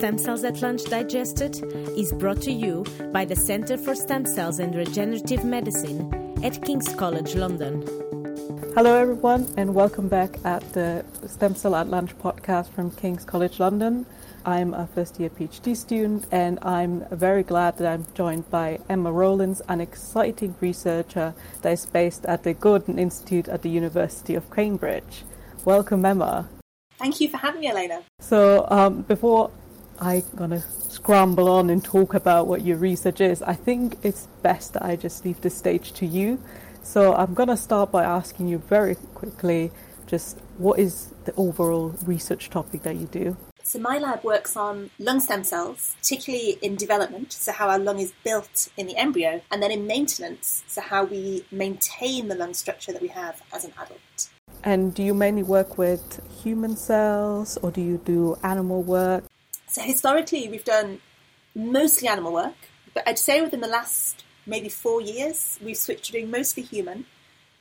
Stem Cells at Lunch Digested is brought to you by the Centre for Stem Cells and Regenerative Medicine at King's College London. Hello, everyone, and welcome back at the Stem Cell at Lunch podcast from King's College London. I'm a first year PhD student, and I'm very glad that I'm joined by Emma Rawlins, an exciting researcher that is based at the Gurdon Institute at the University of Cambridge. Welcome, Emma. Thank you for having me, Elena. So, um, before I'm gonna scramble on and talk about what your research is, I think it's best that I just leave the stage to you. So, I'm gonna start by asking you very quickly just what is the overall research topic that you do? So my lab works on lung stem cells, particularly in development, so how our lung is built in the embryo, and then in maintenance, so how we maintain the lung structure that we have as an adult. And do you mainly work with human cells or do you do animal work? So historically we've done mostly animal work, but I'd say within the last maybe four years we've switched to doing mostly human.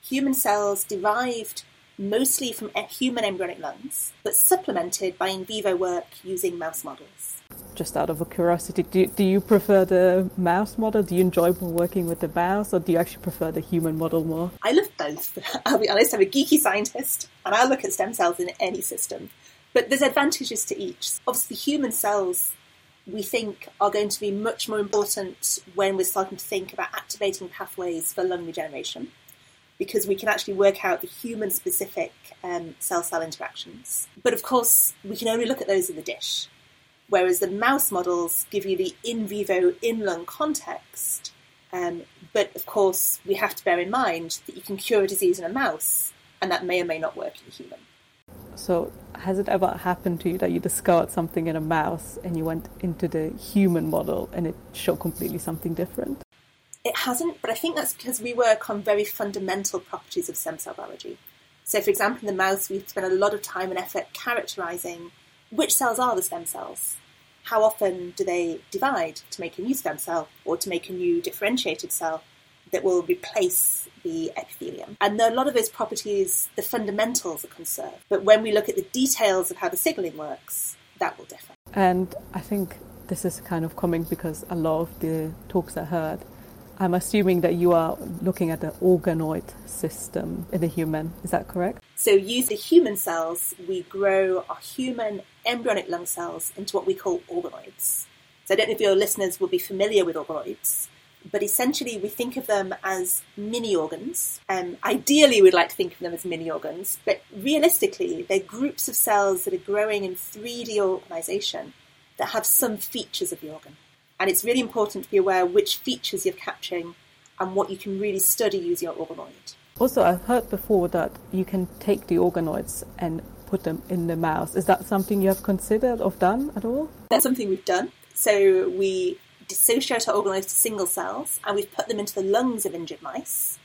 Human cells derived mostly from human embryonic lungs, but supplemented by in vivo work using mouse models. Just out of a curiosity, do, do you prefer the mouse model? Do you enjoy working with the mouse, or do you actually prefer the human model more? I love both. I'll be honest, I'm a geeky scientist, and I'll look at stem cells in any system. But there's advantages to each. Obviously, human cells we think are going to be much more important when we're starting to think about activating pathways for lung regeneration because we can actually work out the human specific um, cell cell interactions. But of course, we can only look at those in the dish. Whereas the mouse models give you the in vivo in lung context. Um, but of course, we have to bear in mind that you can cure a disease in a mouse, and that may or may not work in a human. So, has it ever happened to you that you discovered something in a mouse and you went into the human model and it showed completely something different? It hasn't, but I think that's because we work on very fundamental properties of stem cell biology. So, for example, in the mouse, we've spent a lot of time and effort characterizing which cells are the stem cells. How often do they divide to make a new stem cell or to make a new differentiated cell that will replace the epithelium? And a lot of those properties, the fundamentals are conserved. But when we look at the details of how the signaling works, that will differ. And I think this is kind of coming because a lot of the talks I heard I'm assuming that you are looking at the organoid system in the human. Is that correct? So, using human cells, we grow our human embryonic lung cells into what we call organoids. So, I don't know if your listeners will be familiar with organoids, but essentially we think of them as mini organs. Um, ideally, we'd like to think of them as mini organs, but realistically, they're groups of cells that are growing in 3D organization that have some features of the organ. And it's really important to be aware which features you're capturing and what you can really study using your organoid. Also, I've heard before that you can take the organoids and put them in the mouse. Is that something you have considered or done at all? That's something we've done. So we dissociate our organoids to single cells and we've put them into the lungs of injured mice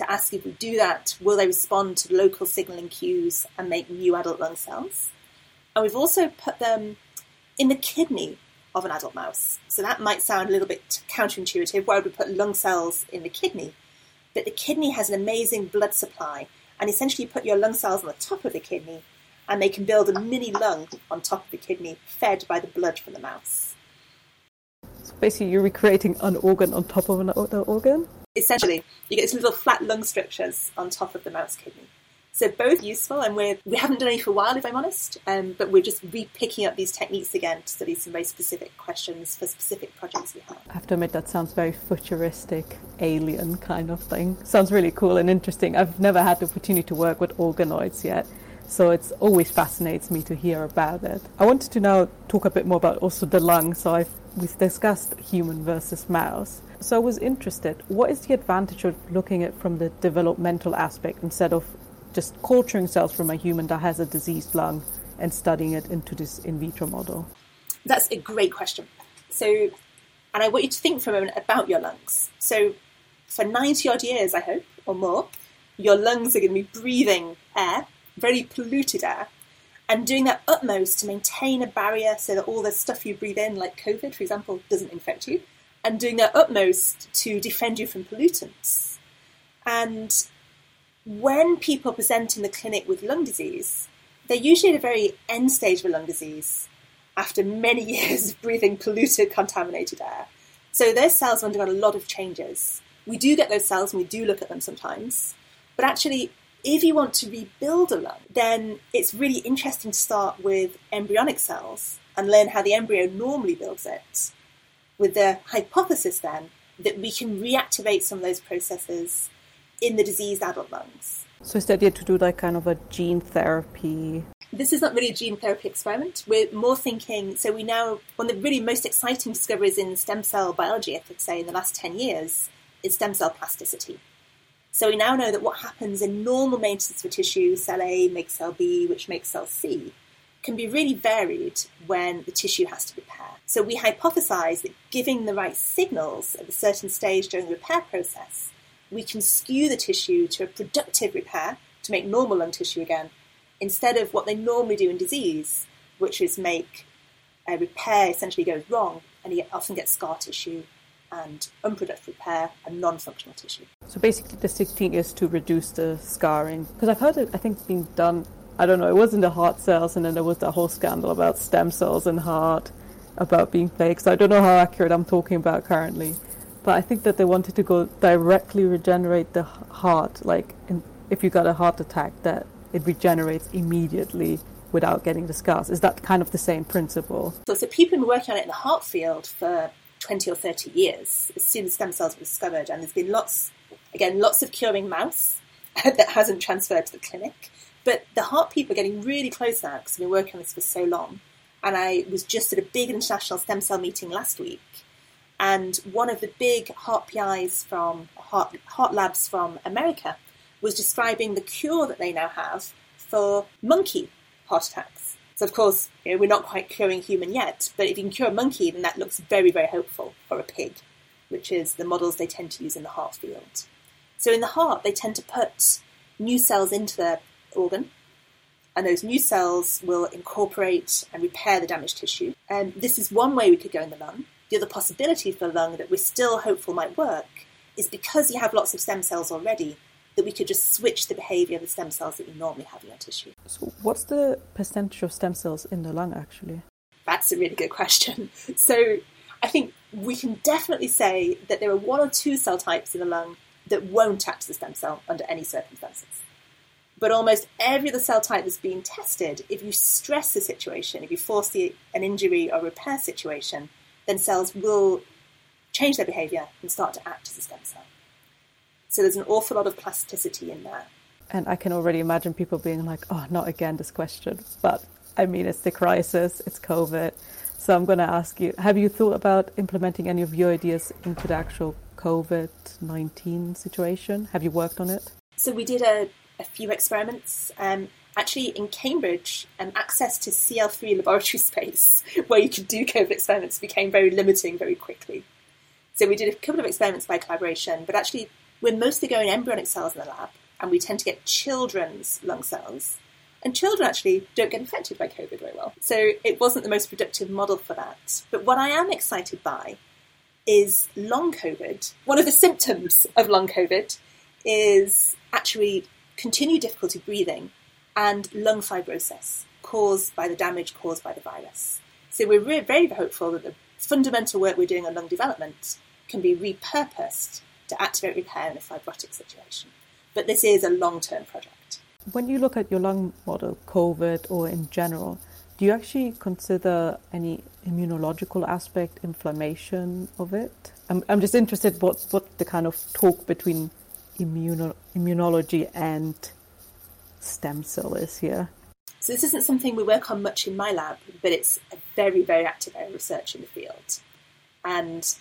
to ask if we do that, will they respond to local signaling cues and make new adult lung cells? And we've also put them in the kidney of an adult mouse. So that might sound a little bit counterintuitive. Why would we put lung cells in the kidney? But the kidney has an amazing blood supply, and essentially you put your lung cells on the top of the kidney, and they can build a mini lung on top of the kidney, fed by the blood from the mouse. So basically, you're recreating an organ on top of another organ? Essentially, you get these little flat lung structures on top of the mouse kidney. So both useful, and we're, we haven't done any for a while, if I'm honest, um, but we're just re-picking up these techniques again to study some very specific questions for specific projects we have. I have to admit that sounds very futuristic, alien kind of thing. Sounds really cool and interesting. I've never had the opportunity to work with organoids yet, so it always fascinates me to hear about it. I wanted to now talk a bit more about also the lung. So I've, we've discussed human versus mouse. So I was interested, what is the advantage of looking at from the developmental aspect instead of just culturing cells from a human that has a diseased lung and studying it into this in vitro model? That's a great question. So, and I want you to think for a moment about your lungs. So, for 90 odd years, I hope, or more, your lungs are going to be breathing air, very polluted air, and doing their utmost to maintain a barrier so that all the stuff you breathe in, like COVID, for example, doesn't infect you, and doing their utmost to defend you from pollutants. And when people present in the clinic with lung disease, they're usually at a very end stage of a lung disease. after many years of breathing polluted, contaminated air. So those cells have undergone a lot of changes. We do get those cells and we do look at them sometimes. But actually, if you want to rebuild a lung, then it's really interesting to start with embryonic cells and learn how the embryo normally builds it, with the hypothesis then that we can reactivate some of those processes in the diseased adult lungs. So is the idea to do like kind of a gene therapy? This is not really a gene therapy experiment. We're more thinking, so we now, one of the really most exciting discoveries in stem cell biology, I would say, in the last 10 years, is stem cell plasticity. So we now know that what happens in normal maintenance of tissue, cell A makes cell B, which makes cell C, can be really varied when the tissue has to repair. So we hypothesize that giving the right signals at a certain stage during the repair process, we can skew the tissue to a productive repair to make normal lung tissue again, instead of what they normally do in disease, which is make a repair essentially goes wrong and you often get scar tissue and unproductive repair and non-functional tissue. So basically, the technique is to reduce the scarring. Because I've heard it, I think, being done. I don't know. It was in the heart cells, and then there was that whole scandal about stem cells and heart, about being fake. So I don't know how accurate I'm talking about currently, but I think that they wanted to go directly regenerate the heart. Like, in, if you got a heart attack, that it regenerates immediately without getting the scars. Is that kind of the same principle? So, so people have been working on it in the heart field for 20 or 30 years as stem cells were discovered. And there's been lots, again, lots of curing mouse that hasn't transferred to the clinic. But the heart people are getting really close now because we've been working on this for so long. And I was just at a big international stem cell meeting last week. And one of the big heart PIs from heart, heart labs from America was describing the cure that they now have for monkey heart attacks. So of course, you know, we're not quite curing human yet, but if you can cure a monkey, then that looks very, very hopeful for a pig, which is the models they tend to use in the heart field. So in the heart, they tend to put new cells into the organ, and those new cells will incorporate and repair the damaged tissue. And this is one way we could go in the lung. The other possibility for the lung that we're still hopeful might work is because you have lots of stem cells already, that we could just switch the behaviour of the stem cells that we normally have in our tissue. So, what's the percentage of stem cells in the lung actually? That's a really good question. So, I think we can definitely say that there are one or two cell types in the lung that won't act as a stem cell under any circumstances. But almost every other cell type that's being tested, if you stress the situation, if you force the, an injury or repair situation, then cells will change their behaviour and start to act as a stem cell. So there's an awful lot of plasticity in there. And I can already imagine people being like, oh, not again this question. But I mean, it's the crisis, it's COVID. So I'm going to ask you have you thought about implementing any of your ideas into the actual COVID 19 situation? Have you worked on it? So we did a, a few experiments. Um, actually, in Cambridge, um, access to CL3 laboratory space where you could do COVID experiments became very limiting very quickly. So we did a couple of experiments by collaboration, but actually we're mostly going embryonic cells in the lab, and we tend to get children's lung cells. And children actually don't get infected by COVID very well. So it wasn't the most productive model for that. But what I am excited by is long COVID. One of the symptoms of long COVID is actually continued difficulty breathing and lung fibrosis caused by the damage caused by the virus. So we're very, very hopeful that the fundamental work we're doing on lung development can be repurposed to activate repair in a fibrotic situation. But this is a long term project. When you look at your lung model, COVID or in general, do you actually consider any immunological aspect, inflammation of it? I'm, I'm just interested what, what the kind of talk between immuno, immunology and stem cell is here. So this isn't something we work on much in my lab, but it's a very, very active area of research in the field. And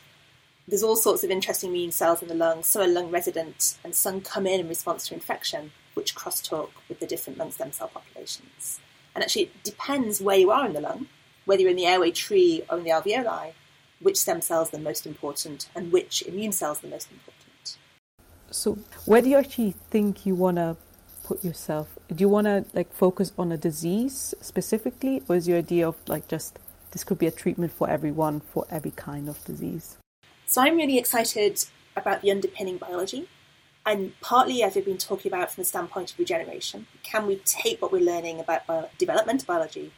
there's all sorts of interesting immune cells in the lung. Some are lung resident, and some come in in response to infection, which crosstalk with the different lung stem cell populations. And actually, it depends where you are in the lung, whether you're in the airway tree or in the alveoli, which stem cells are the most important and which immune cells are the most important. So, where do you actually think you want to put yourself? Do you want to like focus on a disease specifically, or is your idea of like just this could be a treatment for everyone for every kind of disease? So I'm really excited about the underpinning biology. And partly, as we've been talking about from the standpoint of regeneration, can we take what we're learning about bio- developmental biology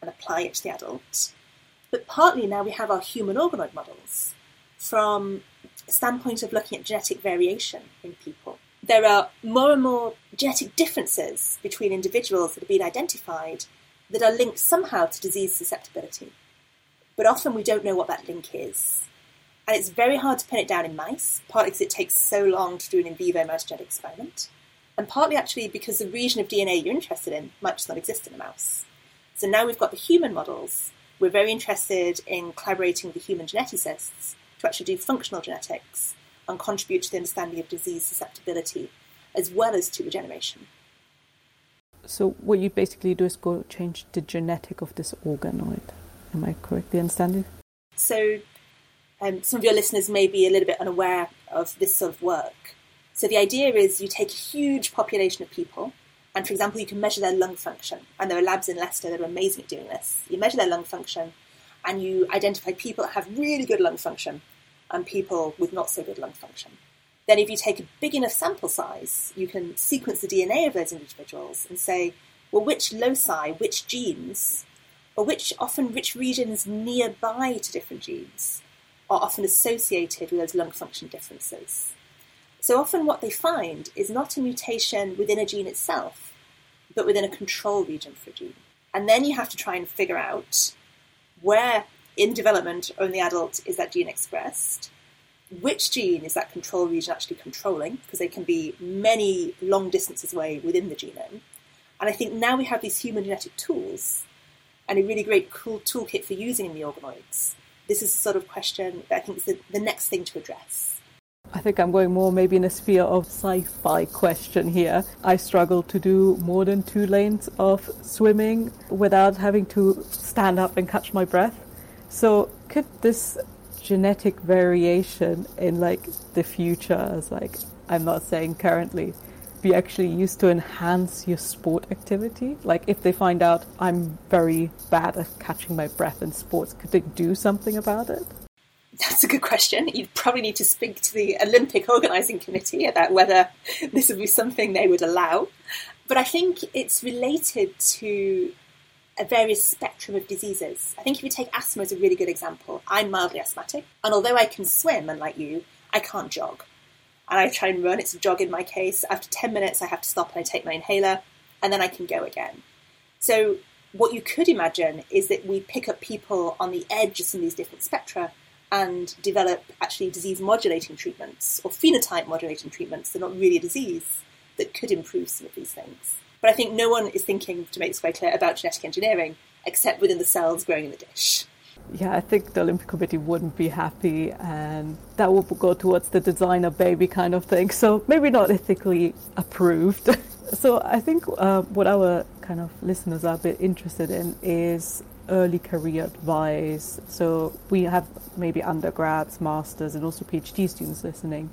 and apply it to the adult? But partly now we have our human organoid models from a standpoint of looking at genetic variation in people. There are more and more genetic differences between individuals that have been identified that are linked somehow to disease susceptibility. But often we don't know what that link is. And it's very hard to pin it down in mice, partly because it takes so long to do an in vivo mouse genetic experiment, and partly actually because the region of DNA you're interested in might just not exist in a mouse. So now we've got the human models, we're very interested in collaborating with the human geneticists to actually do functional genetics and contribute to the understanding of disease susceptibility as well as to regeneration. So what you basically do is go change the genetic of this organoid. Am I correctly understanding? So um, some of your listeners may be a little bit unaware of this sort of work. So the idea is you take a huge population of people, and for example, you can measure their lung function. And there are labs in Leicester that are amazing at doing this. You measure their lung function, and you identify people that have really good lung function and people with not so good lung function. Then, if you take a big enough sample size, you can sequence the DNA of those individuals and say, well, which loci, which genes, or which often which regions nearby to different genes are often associated with those lung function differences. So often, what they find is not a mutation within a gene itself, but within a control region for a gene. And then you have to try and figure out where in development or in the adult is that gene expressed, which gene is that control region actually controlling, because they can be many long distances away within the genome. And I think now we have these human genetic tools and a really great cool toolkit for using in the organoids. This is the sort of question that I think is the, the next thing to address. I think I'm going more maybe in a sphere of sci-fi question here. I struggle to do more than two lanes of swimming without having to stand up and catch my breath. So could this genetic variation in like the future, as like I'm not saying currently, actually used to enhance your sport activity? Like if they find out I'm very bad at catching my breath in sports, could they do something about it? That's a good question. You'd probably need to speak to the Olympic organising committee about whether this would be something they would allow. But I think it's related to a various spectrum of diseases. I think if you take asthma as a really good example, I'm mildly asthmatic, and although I can swim, unlike you, I can't jog. And I try and run, it's a jog in my case. After 10 minutes, I have to stop and I take my inhaler, and then I can go again. So, what you could imagine is that we pick up people on the edge of some of these different spectra and develop actually disease modulating treatments or phenotype modulating treatments. They're not really a disease that could improve some of these things. But I think no one is thinking, to make this very clear, about genetic engineering except within the cells growing in the dish. Yeah, I think the Olympic Committee wouldn't be happy, and that would go towards the designer baby kind of thing. So maybe not ethically approved. so I think uh, what our kind of listeners are a bit interested in is early career advice. So we have maybe undergrads, masters, and also PhD students listening.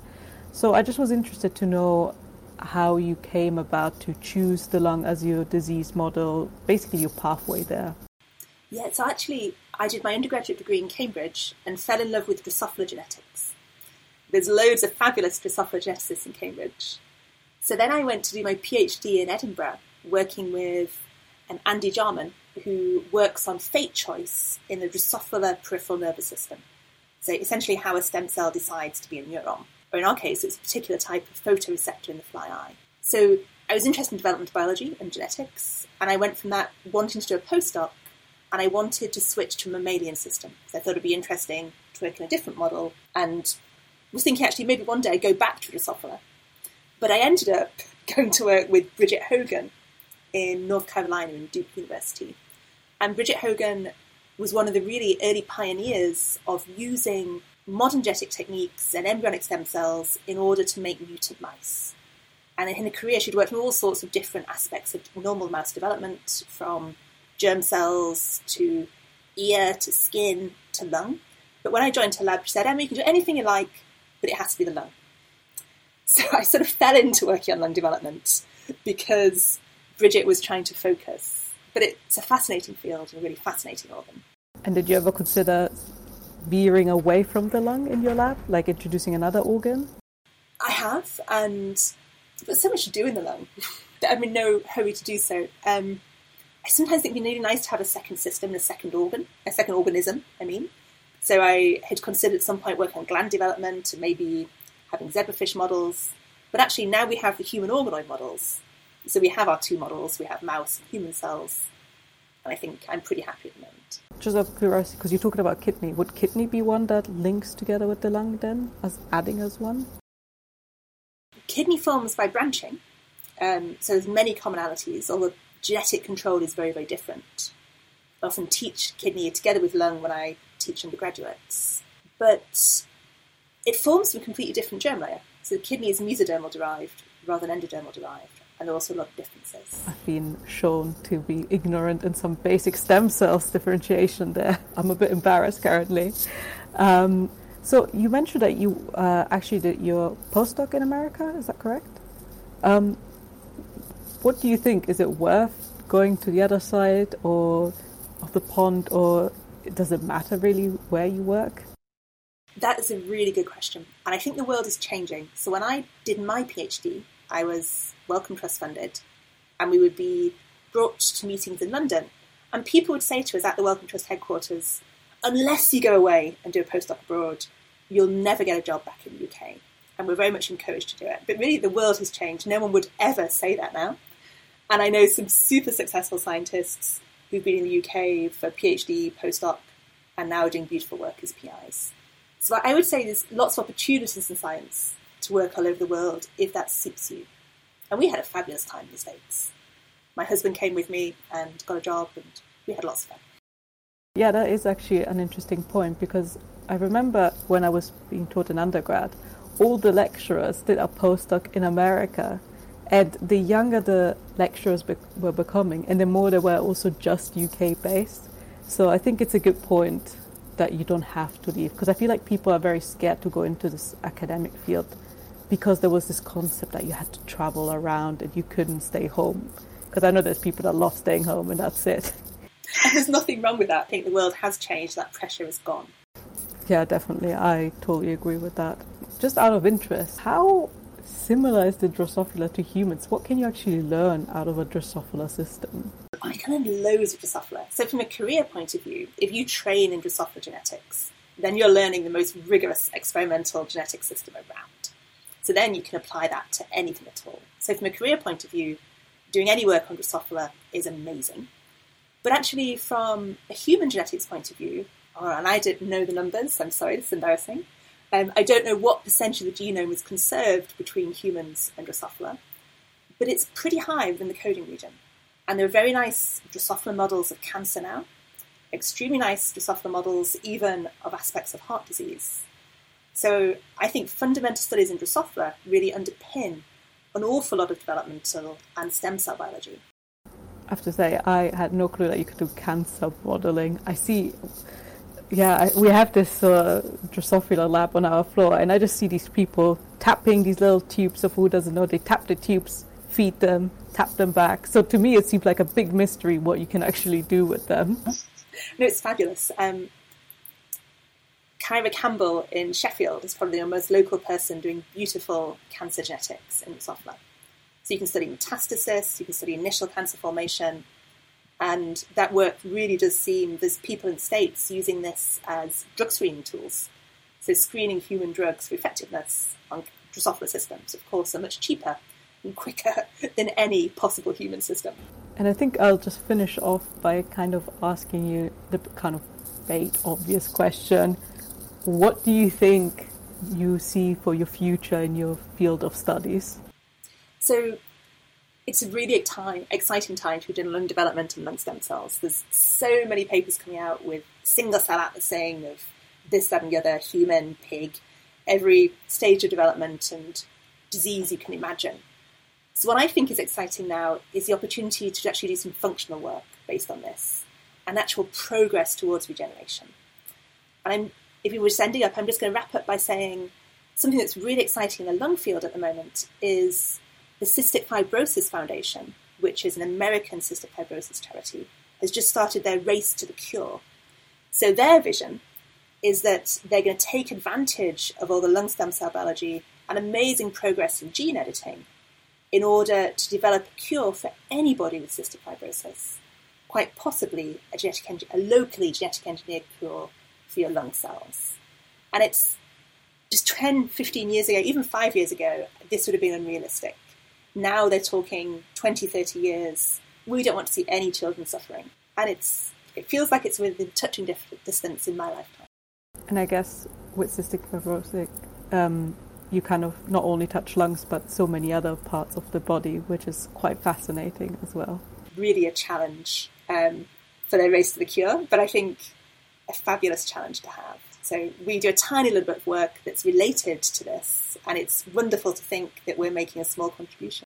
So I just was interested to know how you came about to choose the lung as your disease model, basically your pathway there. Yeah, so actually, I did my undergraduate degree in Cambridge and fell in love with Drosophila genetics. There's loads of fabulous Drosophila geneticists in Cambridge. So then I went to do my PhD in Edinburgh, working with um, Andy Jarman, who works on fate choice in the Drosophila peripheral nervous system. So essentially, how a stem cell decides to be a neuron, or in our case, it's a particular type of photoreceptor in the fly eye. So I was interested in development biology and genetics, and I went from that wanting to do a postdoc, and I wanted to switch to a mammalian system because I thought it'd be interesting to work in a different model, and was thinking actually maybe one day I'd go back to Drosophila. But I ended up going to work with Brigid Hogan in North Carolina in Duke University. And Brigid Hogan was one of the really early pioneers of using modern genetic techniques and embryonic stem cells in order to make mutant mice. And in her career, she'd worked on all sorts of different aspects of normal mouse development, from germ cells to ear to skin to lung. But when I joined her lab, she said, Emma, you can do anything you like, but it has to be the lung. So I sort of fell into working on lung development because Brigid was trying to focus. But it's a fascinating field and a really fascinating organ. And did you ever consider veering away from the lung in your lab, like introducing another organ? I have, and there's so much to do in the lung. I'm in no hurry to do so. Um, I sometimes think it'd be really nice to have a second system, a second organ, a second organism, I mean. So I had considered at some point working on gland development and maybe having zebrafish models. But actually, now we have the human organoid models. So we have our two models, we have mouse and human cells. And I think I'm pretty happy at the moment. Just out of curiosity, because you're talking about kidney, would kidney be one that links together with the lung then, as adding as one? Kidney forms by branching, um, so there's many commonalities, although genetic control is very, very different. I often teach kidney together with lung when I teach undergraduates. But it forms from a completely different germ layer. So the kidney is mesodermal derived rather than endodermal derived. And there are also a lot of differences. I've been shown to be ignorant in some basic stem cells differentiation there. I'm a bit embarrassed currently. Um, so you mentioned that you uh, actually did your postdoc in America, is that correct? Um, what do you think? Is it worth going to the other side or of the pond, or does it matter really where you work? That is a really good question. And I think the world is changing. So when I did my PhD, I was Wellcome Trust funded, and we would be brought to meetings in London. And people would say to us at the Wellcome Trust headquarters, unless you go away and do a postdoc abroad, you'll never get a job back in the UK. And we're very much encouraged to do it. But really, the world has changed. No one would ever say that now. And I know some super successful scientists who've been in the UK for PhD, postdoc, and now are doing beautiful work as PIs. So I would say there's lots of opportunities in science to work all over the world if that suits you. And we had a fabulous time in the States. My husband came with me and got a job, and we had lots of fun. Yeah, that is actually an interesting point because I remember when I was being taught in undergrad, all the lecturers did a postdoc in America. And the younger the lecturers be- were becoming, and the more they were also just UK based. So I think it's a good point that you don't have to leave because I feel like people are very scared to go into this academic field because there was this concept that you had to travel around and you couldn't stay home. Because I know there's people that love staying home and that's it. And there's nothing wrong with that. I think the world has changed, that pressure is gone. Yeah, definitely. I totally agree with that. Just out of interest, how similar is the Drosophila to humans? What can you actually learn out of a Drosophila system? I can learn loads of Drosophila. So, from a career point of view, if you train in Drosophila genetics, then you're learning the most rigorous experimental genetic system around. So then you can apply that to anything at all. So, from a career point of view, doing any work on Drosophila is amazing. But actually, from a human genetics point of view, and I didn't know the numbers, I'm sorry, is embarrassing. Um, I don't know what percentage of the genome is conserved between humans and Drosophila, but it's pretty high within the coding region. And there are very nice Drosophila models of cancer now, extremely nice Drosophila models even of aspects of heart disease. So I think fundamental studies in Drosophila really underpin an awful lot of developmental and stem cell biology. I have to say, I had no clue that you could do cancer modeling. I see, yeah, we have this uh, Drosophila lab on our floor, and I just see these people tapping these little tubes of who doesn't know, they tap the tubes, feed them, tap them back. So to me, it seems like a big mystery what you can actually do with them. No, it's fabulous. Um, Kyra Campbell in Sheffield is probably the most local person doing beautiful cancer genetics in Drosophila. So you can study metastasis, you can study initial cancer formation, and that work really does seem there's people in States using this as drug screening tools. So screening human drugs for effectiveness on Drosophila systems, of course, are much cheaper and quicker than any possible human system. And I think I'll just finish off by kind of asking you the kind of bait obvious question. What do you think you see for your future in your field of studies? So it's a really time, exciting time to be doing lung development and lung stem cells. There's so many papers coming out with single cell atlasing of this, that, and the other, human, pig, every stage of development and disease you can imagine. So, what I think is exciting now is the opportunity to actually do some functional work based on this and actual progress towards regeneration. And I'm, if you were ending up, I'm just going to wrap up by saying something that's really exciting in the lung field at the moment is the Cystic Fibrosis Foundation, which is an American cystic fibrosis charity, has just started their race to the cure. So their vision is that they're going to take advantage of all the lung stem cell biology and amazing progress in gene editing in order to develop a cure for anybody with cystic fibrosis. quite possibly a, genetic engi- a locally genetic engineered cure for your lung cells. And it's just 10, 15 years ago, even five years ago, this would have been unrealistic. Now they're talking 20, 30 years. We don't want to see any children suffering. And it's it feels like it's within touching distance in my lifetime. And I guess with cystic fibrosis, um, you kind of not only touch lungs but so many other parts of the body, which is quite fascinating as well. Really a challenge um, for their race to the cure, but I think a fabulous challenge to have. So we do a tiny little bit of work that's related to this, and it's wonderful to think that we're making a small contribution.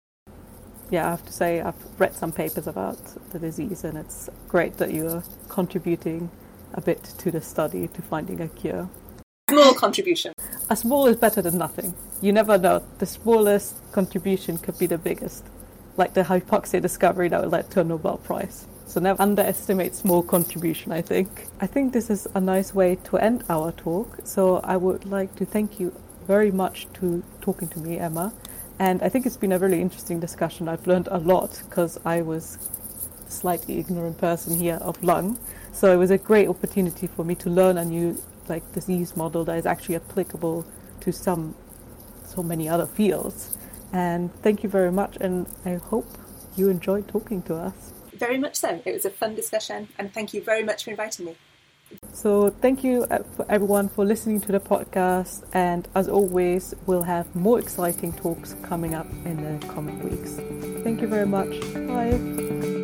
Yeah, I have to say I've read some papers about the disease, and it's great that you're contributing a bit to the study to finding a cure. Small contribution. A small is better than nothing. You never know. The smallest contribution could be the biggest, like the hypoxia discovery that led to a Nobel Prize. So never underestimate small contribution, I think. I think this is a nice way to end our talk. So I would like to thank you very much to talking to me, Emma. And I think it's been a really interesting discussion. I've learned a lot because I was a slightly ignorant person here of lung. So it was a great opportunity for me to learn a new like disease model that is actually applicable to some so many other fields. And thank you very much, and I hope you enjoyed talking to us. Very much so. It was a fun discussion, and thank you very much for inviting me. So, thank you uh, for everyone for listening to the podcast. And as always, we'll have more exciting talks coming up in the coming weeks. Thank you very much. Bye.